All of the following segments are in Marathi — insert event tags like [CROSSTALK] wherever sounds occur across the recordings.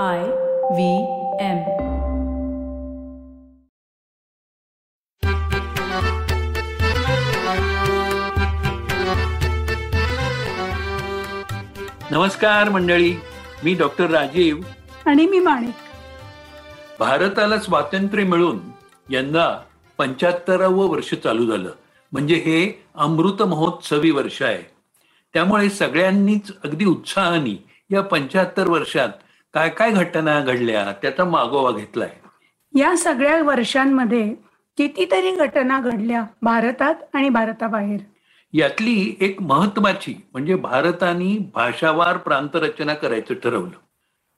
I V M. नमस्कार मंडळी मी डॉक्टर राजीव. आणि मी माणिक. भारताला स्वातंत्र्य मिळून यंदा पंच्याहत्तरावं वर्ष चालू झालं. म्हणजे हे अमृत महोत्सवी वर्ष आहे. त्यामुळे सगळ्यांनीच अगदी उत्साहाने या पंच्याहत्तर वर्षात काय काय घटना घडल्या? त्याचा मागोवा घेतलाय. या सगळ्या वर्षांमध्ये कितीतरी घटना घडल्या भारतात आणि भारताबाहेर. यातली एक महत्वाची म्हणजे भारताने भाषावार प्रांतरचना करायचं ठरवलं.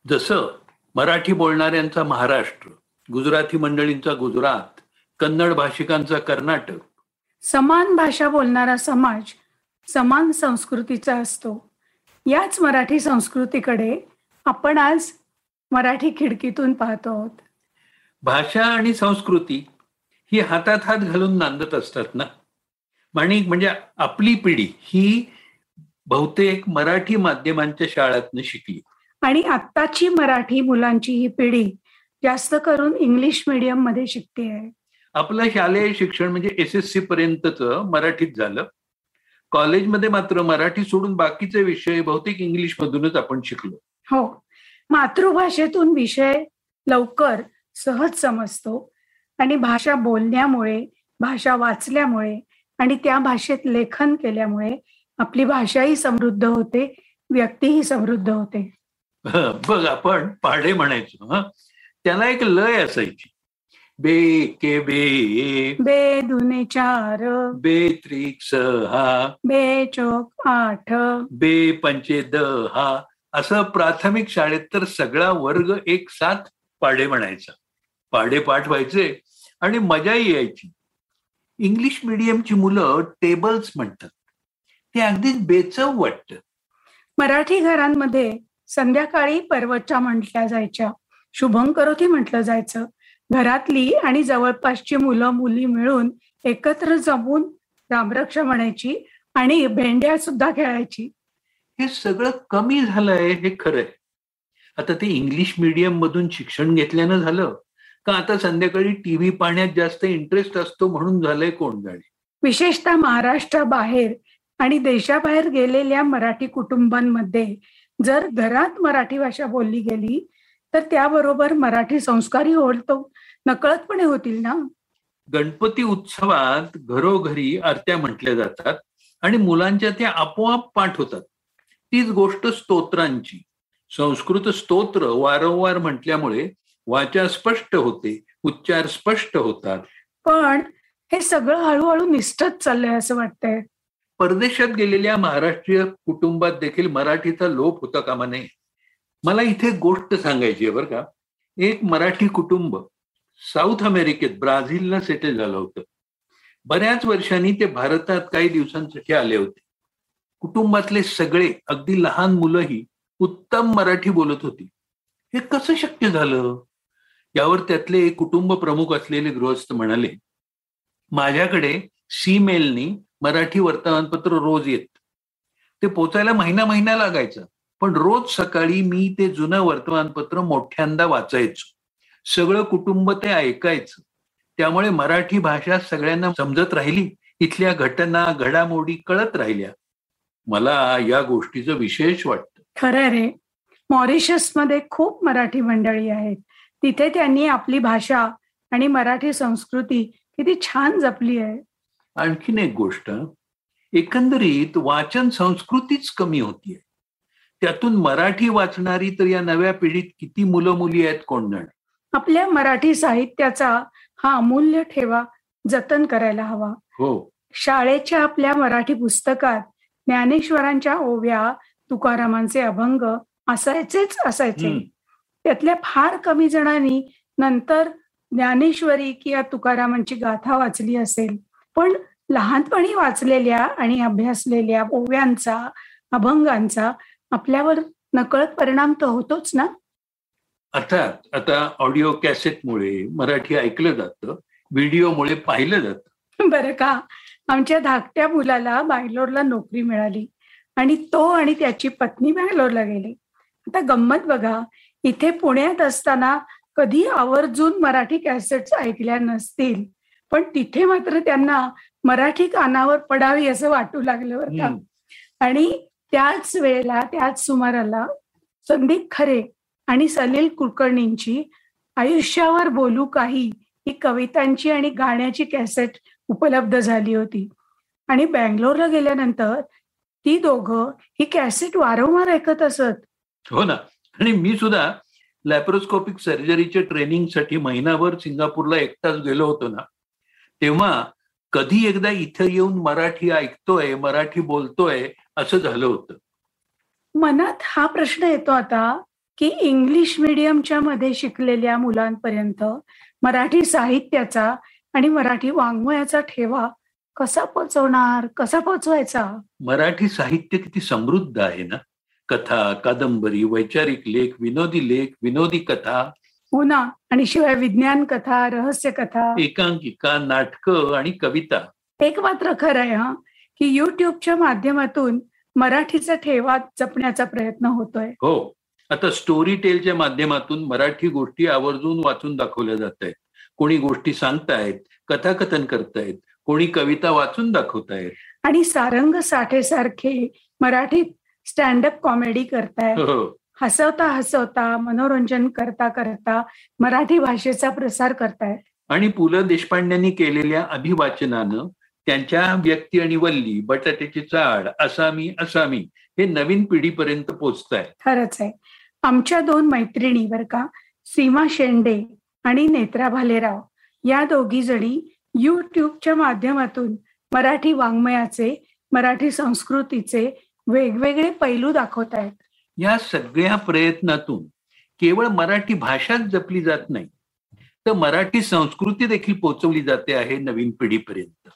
जसं मराठी बोलणाऱ्यांचा महाराष्ट्र गुजराती मंडळींचा गुजरात कन्नड भाषिकांचा कर्नाटक. समान भाषा बोलणारा समाज समान संस्कृतीचा असतो. याच मराठी संस्कृतीकडे आपण आज मराठी खिडकीतून पाहतो आहोत. भाषा आणि संस्कृती ही हातात हात घालून नांदत असतात ना? माणिक म्हणजे आपली पिढी ही बहुतेक मराठी माध्यमांच्या शाळातनं शिकली. आणि आत्ताची मराठी मुलांची ही पिढी जास्त करून इंग्लिश मीडियममध्ये शिकते आहे. आपलं शालेय शिक्षण म्हणजे एस एस सी पर्यंतच मराठीत झालं. कॉलेजमध्ये मात्र मराठी सोडून बाकीचे विषय बहुतेक इंग्लिश मधूनच आपण शिकलो. हो. मातृभाषेतून विषय लवकर सहज समजतो आणि भाषा बोलण्यामुळे भाषा वाचल्यामुळे आणि त्या भाषेत लेखन केल्यामुळे आपली भाषाही समृद्ध होते व्यक्तीही समृद्ध होते. [LAUGHS] बघ आपण पाढे म्हणायचो त्याला एक लय असायची. बे के बे बे दुने चार. बे त्रिक सहा बे चोक आठ. बे पंचे दहा असं प्राथमिक शाळेत तर सगळा वर्ग एक साथ पाढे म्हणायचा. पाढे पाठ व्हायचे आणि मजाही यायची. इंग्लिश मिडियमची मुलं टेबल्स म्हणतात. ते अगदीच बेचव वाटत. मराठी घरांमध्ये संध्याकाळी पर्वतच्या म्हटल्या जायच्या. शुभंकरोती म्हटलं जायचं. घरातली आणि जवळपासची मुलं मुली मिळून एकत्र जमून रामरक्षा म्हणायची आणि भेंड्या सुद्धा खेळायची. हे सगळं कमी झालंय हे खरंय आता ते इंग्लिश मिडियम मधून शिक्षण घेतल्यानं झालं. का आता संध्याकाळी टीव्ही पाहण्यात जास्त इंटरेस्ट असतो म्हणून झालंय कोण जाणे? विशेषतः महाराष्ट्राबाहेर आणि देशाबाहेर गेलेल्या मराठी कुटुंबांमध्ये जर घरात मराठी भाषा बोलली गेली तर त्याबरोबर मराठी संस्कारही होतो नकळतपणे होतील ना? गणपती उत्सवात घरोघरी आरत्या म्हटल्या जातात आणि मुलांच्या त्या आपोआप पाठ होतात. तीच गोष्ट स्तोत्रांची. संस्कृत स्तोत्र वारंवार म्हटल्यामुळे वाचा स्पष्ट होते उच्चार स्पष्ट होतात. पण हे सगळं हळूहळू निष्ठच चाललंय असं वाटतंय. परदेशात गेलेल्या महाराष्ट्रीय कुटुंबात देखील मराठीचा लोप होता कामा नये. मला इथे गोष्ट सांगायची आहे बरं का. एक मराठी कुटुंब साऊथ अमेरिकेत ब्राझीलला सेटल झालं होतं. बऱ्याच वर्षांनी ते भारतात काही दिवसांसाठी आले होते. कुटुंबातले सगळे अगदी लहान मुलंही उत्तम मराठी बोलत होती. हे कसं शक्य झालं? यावर त्यातले एक कुटुंब प्रमुख असलेले गृहस्थ म्हणाले माझ्याकडे सी मेलनी मराठी वर्तमानपत्र रोज येत. ते पोचायला महिना महिना लागायचा पण रोज सकाळी मी ते जुनं वर्तमानपत्र मोठ्यांदा वाचायचो. सगळं कुटुंब ते ऐकायचं. त्यामुळे मराठी भाषा सगळ्यांना समजत राहिली इथल्या घटना घडामोडी कळत राहिल्या. मला या गोष्टीचं विशेष वाटतं. खरं रे. मॉरिशसमध्ये खूप मराठी मंडळी आहेत. तिथे त्यांनी आपली भाषा आणि मराठी संस्कृती किती छान जपली आहे. आणखीन एक गोष्ट एकंदरीत वाचन संस्कृतीच कमी होतीये. त्यातून मराठी वाचणारी तर या नव्या पिढीत किती मुलं मुली आहेत कोण जाणे. आपल्या मराठी साहित्याचा हा अमूल्य ठेवा जतन करायला हवा. हो. शाळेच्या आपल्या मराठी पुस्तकात ज्ञानेश्वरांच्या ओव्या तुकारामांचे अभंग असायचेच असायचे. त्यातल्या फार कमी जणांनी नंतर ज्ञानेश्वरी किंवा तुकारामांची गाथा वाचली असेल. पण लहानपणी वाचलेल्या आणि अभ्यासलेल्या ओव्यांचा अभंगांचा आपल्यावर नकळत परिणाम तर होतोच ना? अर्थात आता ऑडिओ कॅसेटमुळे मराठी ऐकलं जातं व्हिडिओमुळे पाहिलं जातं. बरं का? आमच्या धाकट्या मुलाला बँगलोरला नोकरी मिळाली आणि तो आणि त्याची पत्नी बँगलोरला गेले आता गंमत बघा इथे पुण्यात असताना कधी आवर्जून मराठी कॅसेट्स ऐकल्या नसतील पण तिथे मात्र त्यांना मराठी कानावर पडावी असं वाटू लागलं बरं का. आणि त्याच वेळेला त्याच सुमाराला संदीप खरे आणि सलील कुलकर्णींची आयुष्यावर बोलू काही ही कवितांची आणि गाण्याची कॅसेट उपलब्ध झाली होती. आणि बँगलोरला गेल्यानंतर ती दोघं ही कॅसेट वारंवार ऐकत असत. हो ना. आणि मी सुद्धा लॅप्रोस्कोपिक सर्जरीच्या ट्रेनिंगसाठी महिनाभर सिंगापूरला एकटाच गेलो होतो ना. तेव्हा कधी एकदा इथं येऊन मराठी ऐकतोय मराठी बोलतोय असं झालं होतं. मनात हा प्रश्न येतो आता की इंग्लिश मिडियमच्या मध्ये शिकलेल्या मुलांपर्यंत मराठी साहित्याचा आणि मराठी वाङ्मयाचा ठेवा कसा पोचवणार? कसा पोचवायचा? मराठी साहित्य किती समृद्ध आहे ना? कथा कादंबरी वैचारिक लेख विनोदी लेख विनोदी कथा. हो ना. आणि शिवाय विज्ञान कथा रहस्य कथा. एकांकिका नाटकं आणि कविता. एक मात्र खरं आहे हा की युट्यूबच्या माध्यमातून मराठीचा ठेवा जपण्याचा प्रयत्न होतोय. हो. आता स्टोरी टेलच्या माध्यमातून मराठी गोष्टी आवर्जून वाचून दाखवल्या जात आहेत कोणी गोष्टी सांगतायत कथाकथन करतायत कोणी कविता वाचून दाखवतायत. आणि सारंग साठे सारखे मराठीत स्टँडअप कॉमेडी करतायत. हो. हसवता हसवता मनोरंजन करता करता मराठी भाषेचा प्रसार करतायत. आणि पु ल देशपांड्यांनी केलेल्या अभिवाचनानं त्यांच्या व्यक्ती आणि वल्ली बटाट्याची चाड असामी असामी हे नवीन पिढीपर्यंत पोचत आहे खरंच आहे. आमच्या दोन मैत्रिणी बर का सीमा शेंडे आणि नेत्रा भालेराव या दोघी जणी युट्यूबच्या माध्यमातून मराठी वाङ्मयाचे मराठी संस्कृतीचे वेगवेगळे पैलू दाखवत आहेत. या सगळ्या प्रयत्नातून केवळ मराठी भाषाच जपली जात नाही तर मराठी संस्कृती देखील पोचवली जाते आहे नवीन पिढीपर्यंत.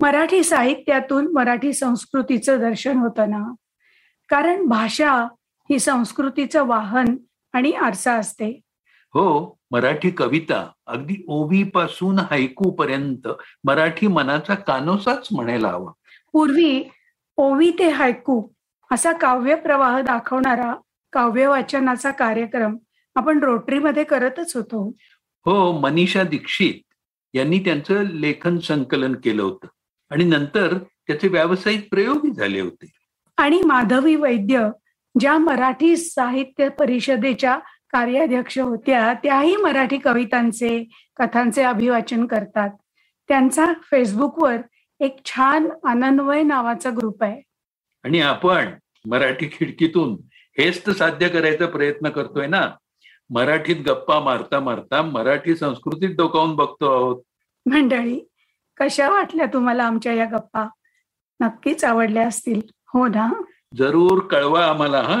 मराठी साहित्यातून मराठी संस्कृतीचं दर्शन होतं ना? कारण भाषा ही संस्कृतीचं वाहन आणि आरसा असते. हो मराठी कविता अगदी ओवी पासून हायकू पर्यंत मराठी मनाचा कानोसाच म्हणायला हवा. पूर्वी ओवी ते हायकू असा काव्य प्रवाह दाखवणारा काव्य वाचनाचा कार्यक्रम आपण रोटरीमध्ये करतच होतो. हो मनीषा दीक्षित यांनी त्यांचं लेखन संकलन केलं होतं आणि नंतर त्याचे व्यावसायिक प्रयोगही झाले होते. आणि माधवी वैद्य ज्या मराठी साहित्य परिषदेच्या कार्याध्यक्ष होत्या त्याही मराठी कवितांचे कथांचे अभिवाचन करतात. त्यांचा फेसबुकवर एक छान आनंदवय नावाचा ग्रुप आहे. आणि आपण मराठी खिडकीतून हेच तर साध्य करायचा प्रयत्न करतोय ना? मराठीत गप्पा मारता मारता मराठी संस्कृतीत डोकावून बघतो आहोत. मंडळी कशा वाटल्या तुम्हाला आमच्या या गप्पा? नक्कीच आवडल्या असतील. हो ना? जरूर कळवा आम्हाला हा?